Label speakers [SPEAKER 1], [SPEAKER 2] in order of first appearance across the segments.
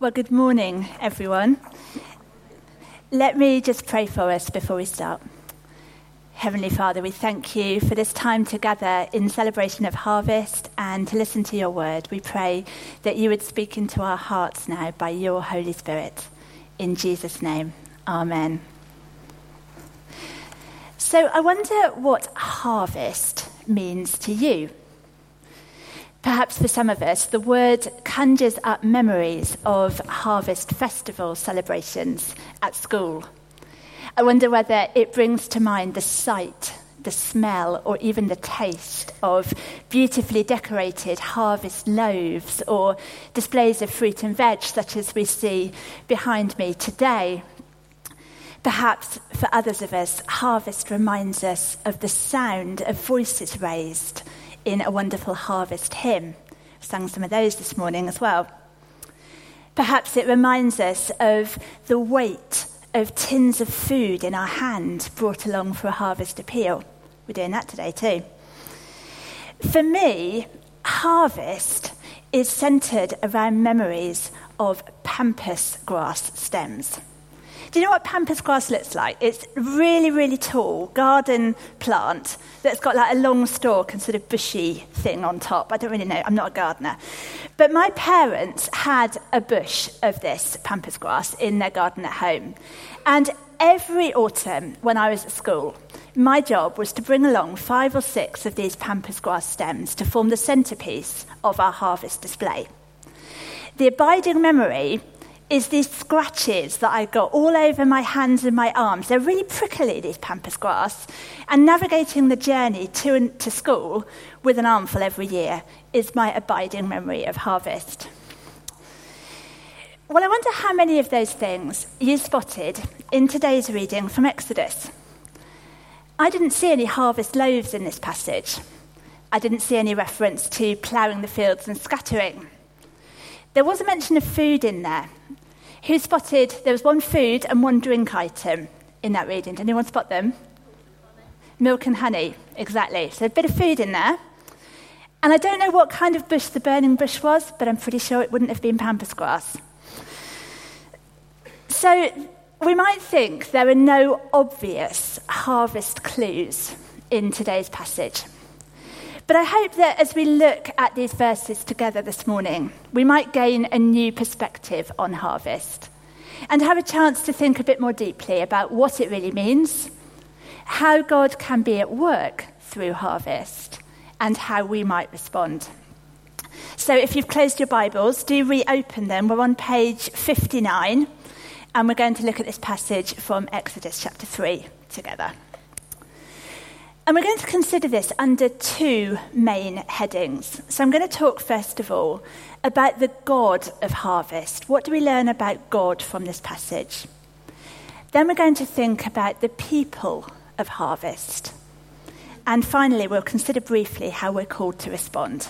[SPEAKER 1] Well, good morning, everyone. Let me just pray for us before we start. Heavenly Father, we thank you for this time together in celebration of harvest and to listen to your word. We pray that you would speak into our hearts now by your Holy Spirit. In Jesus' name, Amen. So I wonder what harvest means to you. Perhaps for some of us, the word conjures up memories of harvest festival celebrations at school. I wonder whether it brings to mind the sight, the smell, or even the taste of beautifully decorated harvest loaves or displays of fruit and veg, such as we see behind me today. Perhaps for others of us, harvest reminds us of the sound of voices raised in a wonderful harvest hymn. I've sung some of those this morning as well. Perhaps it reminds us of the weight of tins of food in our hand brought along for a harvest appeal. We're doing that today too. For me, harvest is centered around memories of pampas grass stems. Do you know what pampas grass looks like? It's really, really tall garden plant that's got like a long stalk and sort of bushy thing on top. I don't really know, I'm not a gardener. But my parents had a bush of this pampas grass in their garden at home. And every autumn when I was at school, my job was to bring along five or six of these pampas grass stems to form the centrepiece of our harvest display. The abiding memory is these scratches that I've got all over my hands and my arms. They're really prickly, these pampas grass. And navigating the journey to, to school with an armful every year is my abiding memory of harvest. Well, I wonder how many of those things you spotted in today's reading from Exodus. I didn't see any harvest loaves in this passage. I didn't see any reference to ploughing the fields and scattering. There was a mention of food in there, who spotted there was one food and one drink item in that reading? Did anyone spot them? Milk and honey, exactly. So a bit of food in there. And I don't know what kind of bush the burning bush was, but I'm pretty sure it wouldn't have been pampas grass. So we might think there are no obvious harvest clues in today's passage. But I hope that as we look at these verses together this morning, we might gain a new perspective on harvest and have a chance to think a bit more deeply about what it really means, how God can be at work through harvest, and how we might respond. So if you've closed your Bibles, do reopen them. We're on page 59, and we're going to look at this passage from Exodus chapter 3 together. And we're going to consider this under two main headings. So I'm going to talk, first of all, about the God of harvest. What do we learn about God from this passage? Then we're going to think about the people of harvest. And finally, we'll consider briefly how we're called to respond.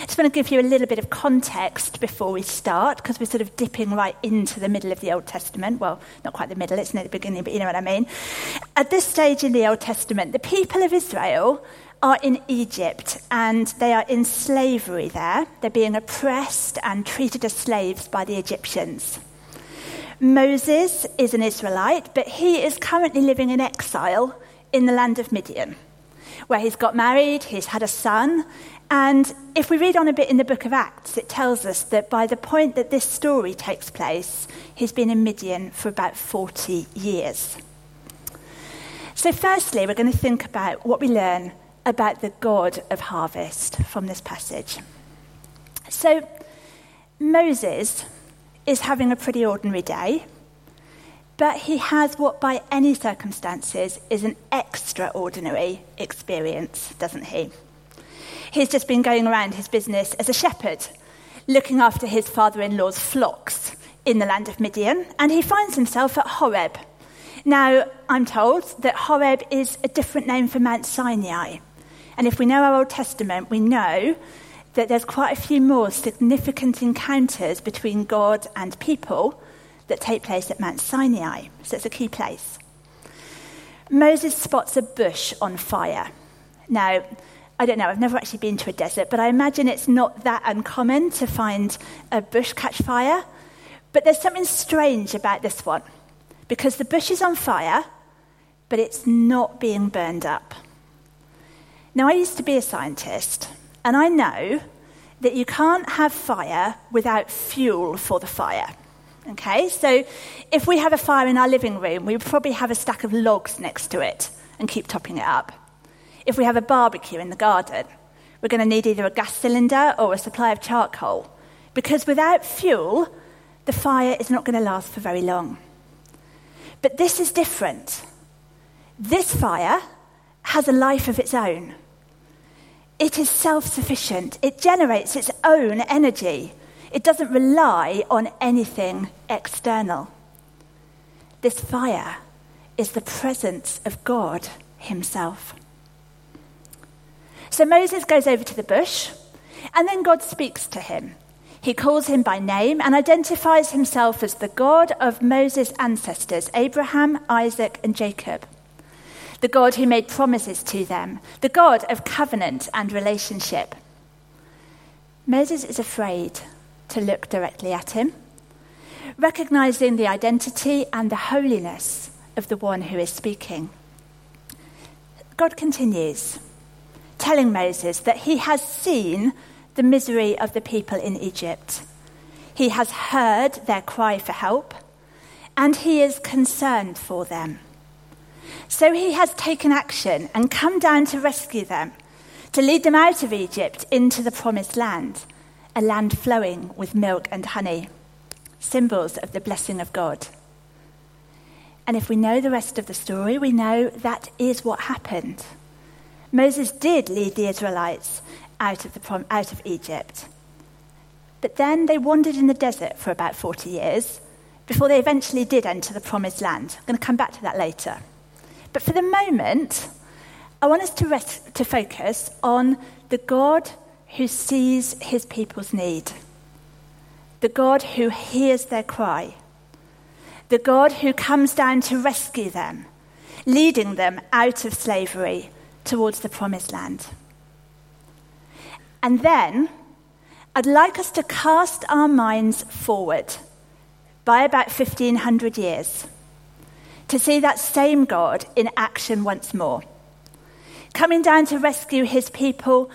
[SPEAKER 1] I just want to give you a little bit of context before we start, because we're sort of dipping right into the middle of the Old Testament. Well, not quite the middle, it's near the beginning, but you know what I mean. At this stage in the Old Testament, the people of Israel are in Egypt and they are in slavery there. They're being oppressed and treated as slaves by the Egyptians. Moses is an Israelite, but he is currently living in exile in the land of Midian, where he's got married, he's had a son, and if we read on a bit in the book of Acts, it tells us that by the point that this story takes place, he's been in Midian for about 40 years. So, firstly, we're going to think about what we learn about the God of harvest from this passage. So, Moses is having a pretty ordinary day, but he has what, by any circumstances, is an extraordinary experience, doesn't he? He's just been going around his business as a shepherd, looking after his father in law's flocks in the land of Midian, and he finds himself at Horeb. Now, I'm told that Horeb is a different name for Mount Sinai. And if we know our Old Testament, we know that there's quite a few more significant encounters between God and people that take place at Mount Sinai. So it's a key place. Moses spots a bush on fire. Now, I don't know, I've never actually been to a desert, but I imagine it's not that uncommon to find a bush catch fire But there's something strange about this one because the bush is on fire, but it's not being burned up. Now, I used to be a scientist, and I know that you can't have fire without fuel for the fire. Okay, so if we have a fire in our living room, we probably have a stack of logs next to it and keep topping it up. If we have a barbecue in the garden, we're going to need either a gas cylinder or a supply of charcoal because without fuel, the fire is not going to last for very long. But this is different. This fire has a life of its own. It is self sufficient, it generates its own energy. It doesn't rely on anything external. This fire is the presence of God Himself. So Moses goes over to the bush, and then God speaks to him. He calls him by name and identifies himself as the God of Moses' ancestors, Abraham, Isaac, and Jacob. The God who made promises to them, the God of covenant and relationship. Moses is afraid to look directly at him, recognizing the identity and the holiness of the one who is speaking. God continues, telling Moses that he has seen the misery of the people in Egypt. He has heard their cry for help, and he is concerned for them. So he has taken action and come down to rescue them, to lead them out of Egypt into the promised land, a land flowing with milk and honey, symbols of the blessing of God. And if we know the rest of the story, we know that is what happened. Moses did lead the Israelites out of, the, out of Egypt. But then they wandered in the desert for about 40 years before they eventually did enter the promised land. I'm going to come back to that later. But for the moment, I want us to, rest, to focus on the God who sees his people's need, the God who hears their cry, the God who comes down to rescue them, leading them out of slavery towards the promised land. And then I'd like us to cast our minds forward by about 1500 years to see that same God in action once more, coming down to rescue his people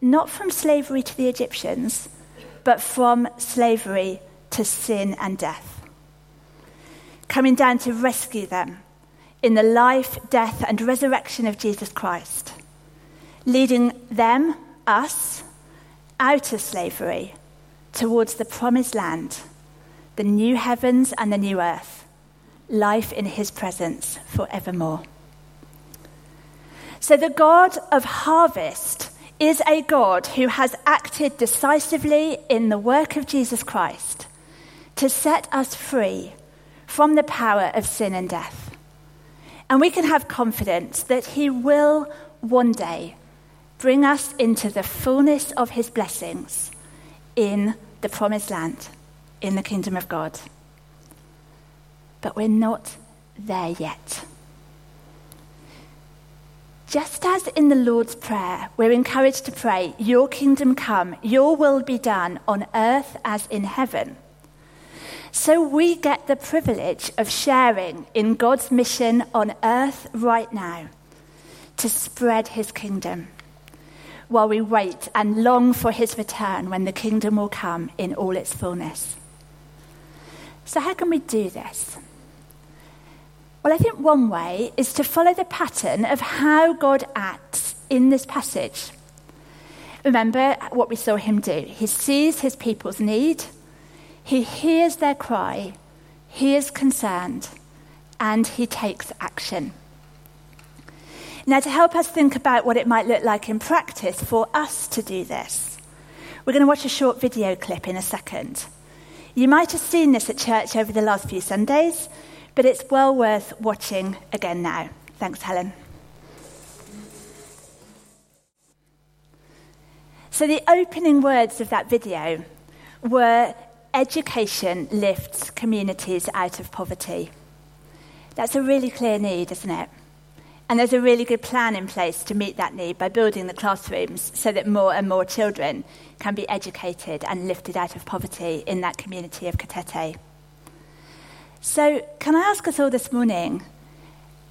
[SPEAKER 1] not from slavery to the Egyptians, but from slavery to sin and death. Coming down to rescue them in the life, death, and resurrection of Jesus Christ, leading them, us, out of slavery towards the promised land, the new heavens and the new earth, life in his presence forevermore. So, the God of harvest is a God who has acted decisively in the work of Jesus Christ to set us free from the power of sin and death. And we can have confidence that he will one day bring us into the fullness of his blessings in the promised land, in the kingdom of God. But we're not there yet. Just as in the Lord's Prayer, we're encouraged to pray, Your kingdom come, Your will be done on earth as in heaven. So we get the privilege of sharing in God's mission on earth right now to spread His kingdom while we wait and long for his return when the kingdom will come in all its fullness. So, how can we do this? Well, I think one way is to follow the pattern of how God acts in this passage. Remember what we saw him do. He sees his people's need, he hears their cry, he is concerned, and he takes action. Now, to help us think about what it might look like in practice for us to do this, we're going to watch a short video clip in a second. You might have seen this at church over the last few Sundays, but it's well worth watching again now. Thanks, Helen. So, the opening words of that video were education lifts communities out of poverty. That's a really clear need, isn't it? And there's a really good plan in place to meet that need by building the classrooms so that more and more children can be educated and lifted out of poverty in that community of Katete. So, can I ask us all this morning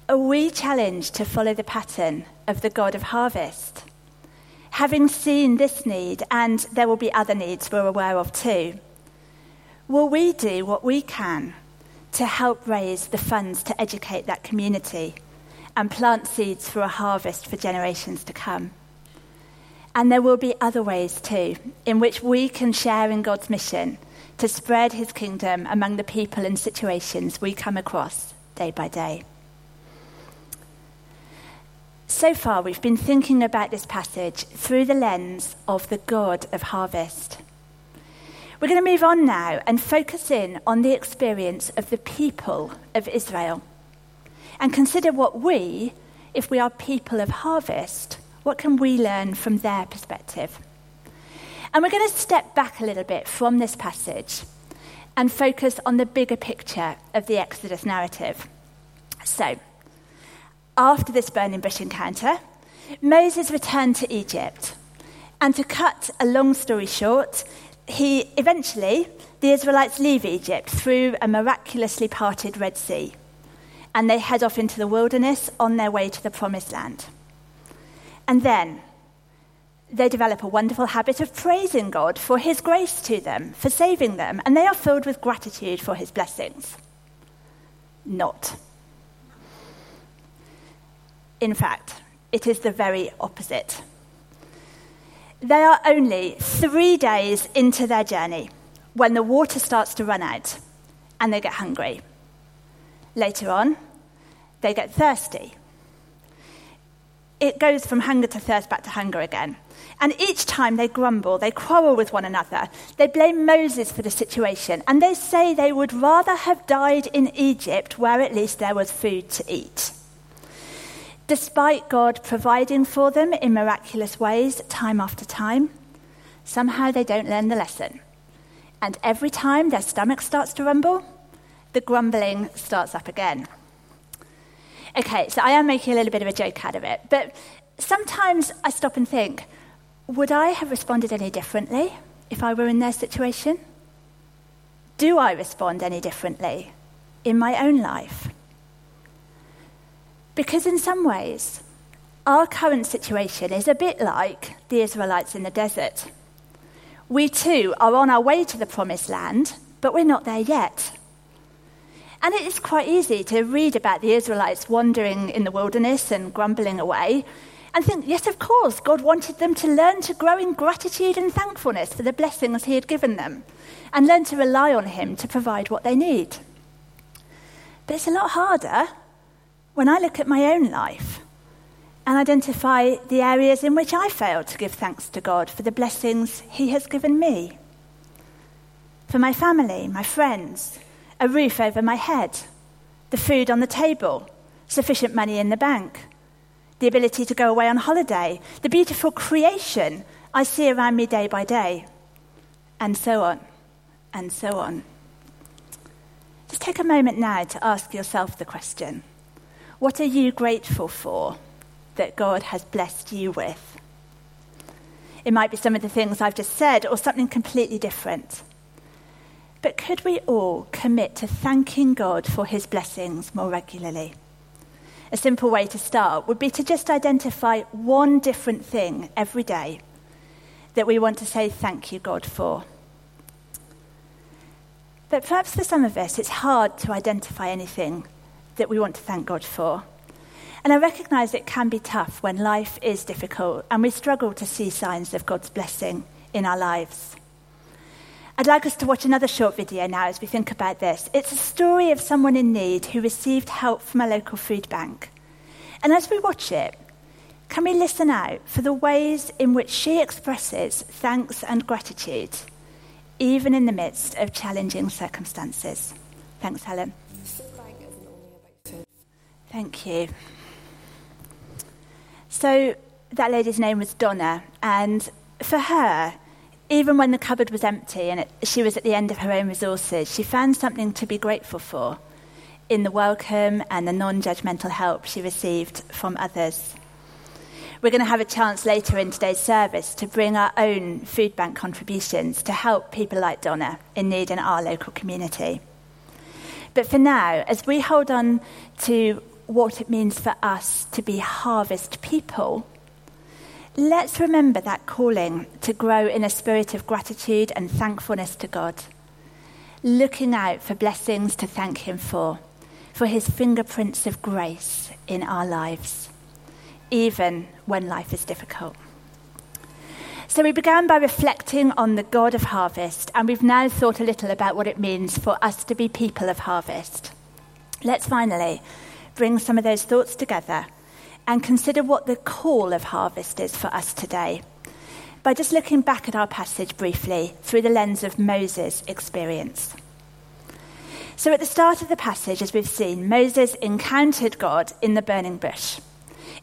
[SPEAKER 1] are we challenged to follow the pattern of the God of harvest? Having seen this need, and there will be other needs we're aware of too, will we do what we can to help raise the funds to educate that community and plant seeds for a harvest for generations to come? And there will be other ways too, in which we can share in God's mission to spread his kingdom among the people and situations we come across day by day. So far, we've been thinking about this passage through the lens of the God of harvest. We're going to move on now and focus in on the experience of the people of Israel and consider what we, if we are people of harvest, what can we learn from their perspective? And we're going to step back a little bit from this passage and focus on the bigger picture of the Exodus narrative. So, after this burning bush encounter, Moses returned to Egypt. And to cut a long story short, he eventually, the Israelites leave Egypt through a miraculously parted Red Sea. And they head off into the wilderness on their way to the promised land. And then they develop a wonderful habit of praising God for his grace to them, for saving them, and they are filled with gratitude for his blessings. Not. In fact, it is the very opposite. They are only three days into their journey when the water starts to run out and they get hungry. Later on, they get thirsty it goes from hunger to thirst back to hunger again. And each time they grumble, they quarrel with one another, they blame Moses for the situation, and they say they would rather have died in Egypt where at least there was food to eat. Despite God providing for them in miraculous ways time after time, somehow they don't learn the lesson. And every time their stomach starts to rumble, the grumbling starts up again. Okay, so I am making a little bit of a joke out of it, but sometimes I stop and think would I have responded any differently if I were in their situation? Do I respond any differently in my own life? Because in some ways, our current situation is a bit like the Israelites in the desert. We too are on our way to the promised land, but we're not there yet. And it is quite easy to read about the Israelites wandering in the wilderness and grumbling away and think, yes, of course, God wanted them to learn to grow in gratitude and thankfulness for the blessings He had given them and learn to rely on Him to provide what they need. But it's a lot harder when I look at my own life and identify the areas in which I failed to give thanks to God for the blessings He has given me. For my family, my friends, a roof over my head, the food on the table, sufficient money in the bank, the ability to go away on holiday, the beautiful creation I see around me day by day, and so on, and so on. Just take a moment now to ask yourself the question What are you grateful for that God has blessed you with? It might be some of the things I've just said, or something completely different. But could we all commit to thanking God for his blessings more regularly? A simple way to start would be to just identify one different thing every day that we want to say thank you, God, for. But perhaps for some of us, it's hard to identify anything that we want to thank God for. And I recognize it can be tough when life is difficult and we struggle to see signs of God's blessing in our lives. I'd like us to watch another short video now as we think about this. It's a story of someone in need who received help from a local food bank. And as we watch it, can we listen out for the ways in which she expresses thanks and gratitude, even in the midst of challenging circumstances? Thanks, Helen. Thank you. So, that lady's name was Donna, and for her, even when the cupboard was empty and it, she was at the end of her own resources, she found something to be grateful for in the welcome and the non judgmental help she received from others. We're going to have a chance later in today's service to bring our own food bank contributions to help people like Donna in need in our local community. But for now, as we hold on to what it means for us to be harvest people, let's remember that calling to grow in a spirit of gratitude and thankfulness to God, looking out for blessings to thank Him for, for His fingerprints of grace in our lives, even when life is difficult. So we began by reflecting on the God of harvest, and we've now thought a little about what it means for us to be people of harvest. Let's finally bring some of those thoughts together and consider what the call of harvest is for us today by just looking back at our passage briefly through the lens of Moses' experience. So, at the start of the passage, as we've seen, Moses encountered God in the burning bush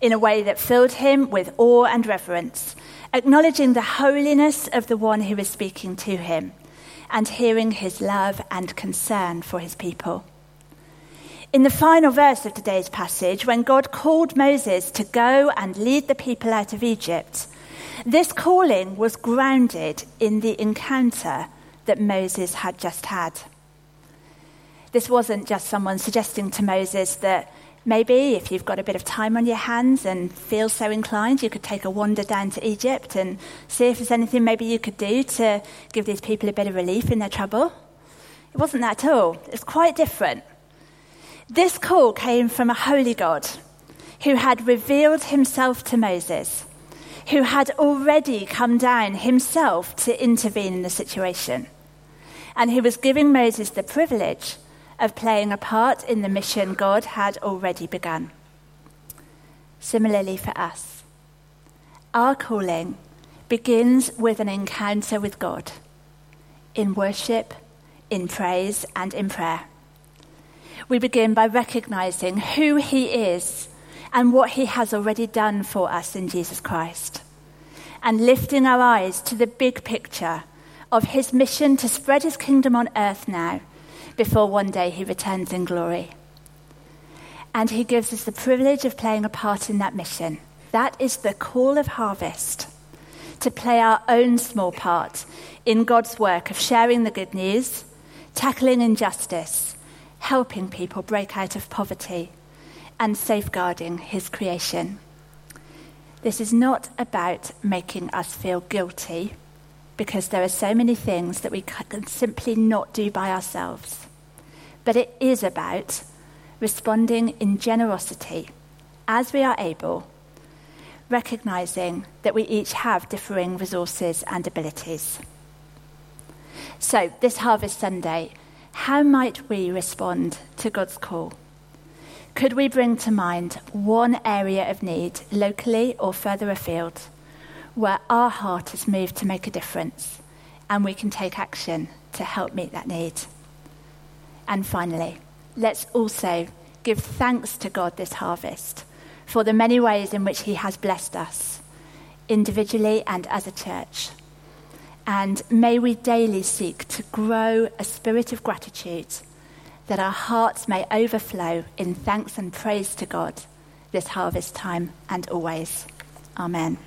[SPEAKER 1] in a way that filled him with awe and reverence acknowledging the holiness of the one who is speaking to him and hearing his love and concern for his people. In the final verse of today's passage, when God called Moses to go and lead the people out of Egypt, this calling was grounded in the encounter that Moses had just had. This wasn't just someone suggesting to Moses that Maybe if you've got a bit of time on your hands and feel so inclined, you could take a wander down to Egypt and see if there's anything maybe you could do to give these people a bit of relief in their trouble. It wasn't that at all. It's quite different. This call came from a holy God who had revealed himself to Moses, who had already come down himself to intervene in the situation, and who was giving Moses the privilege of playing a part in the mission God had already begun. Similarly, for us, our calling begins with an encounter with God in worship, in praise, and in prayer. We begin by recognizing who He is and what He has already done for us in Jesus Christ, and lifting our eyes to the big picture of His mission to spread His kingdom on earth now before one day he returns in glory. And he gives us the privilege of playing a part in that mission. That is the call of harvest to play our own small part in God's work of sharing the good news, tackling injustice, helping people break out of poverty, and safeguarding his creation. This is not about making us feel guilty because there are so many things that we can simply not do by ourselves. But it is about responding in generosity as we are able, recognizing that we each have differing resources and abilities. So, this Harvest Sunday, how might we respond to God's call? Could we bring to mind one area of need, locally or further afield? where our heart is moved to make a difference and we can take action to help meet that need. And finally, let's also give thanks to God this harvest for the many ways in which He has blessed us, individually and as a church. And may we daily seek to grow a spirit of gratitude that our hearts may overflow in thanks and praise to God this harvest time and always. Amen.